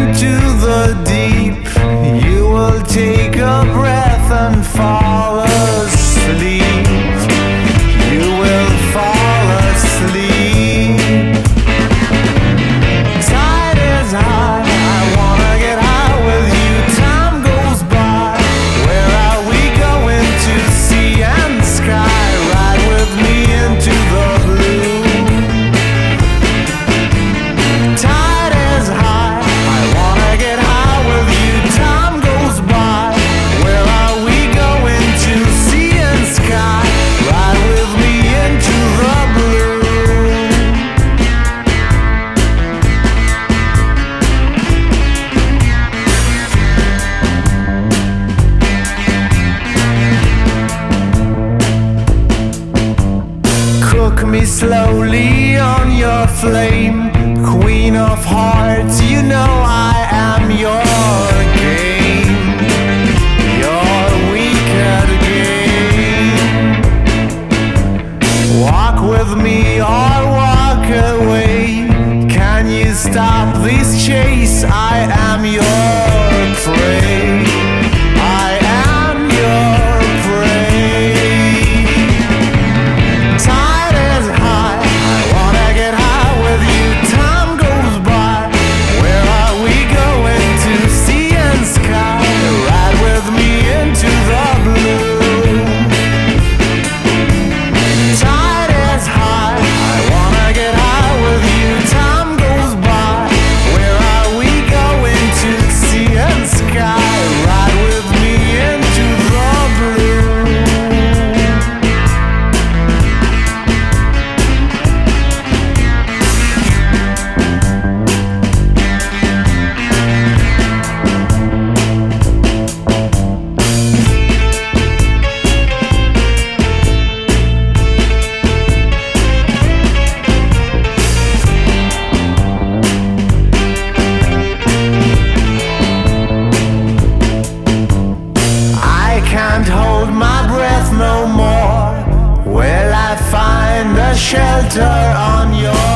into the deep, you will take a breath and fall. Slowly on your flame. Queen of hearts, you know I am your game. Your wicked game. Walk with me or walk away. Can you stop this chase? I am your prey. Shelter on your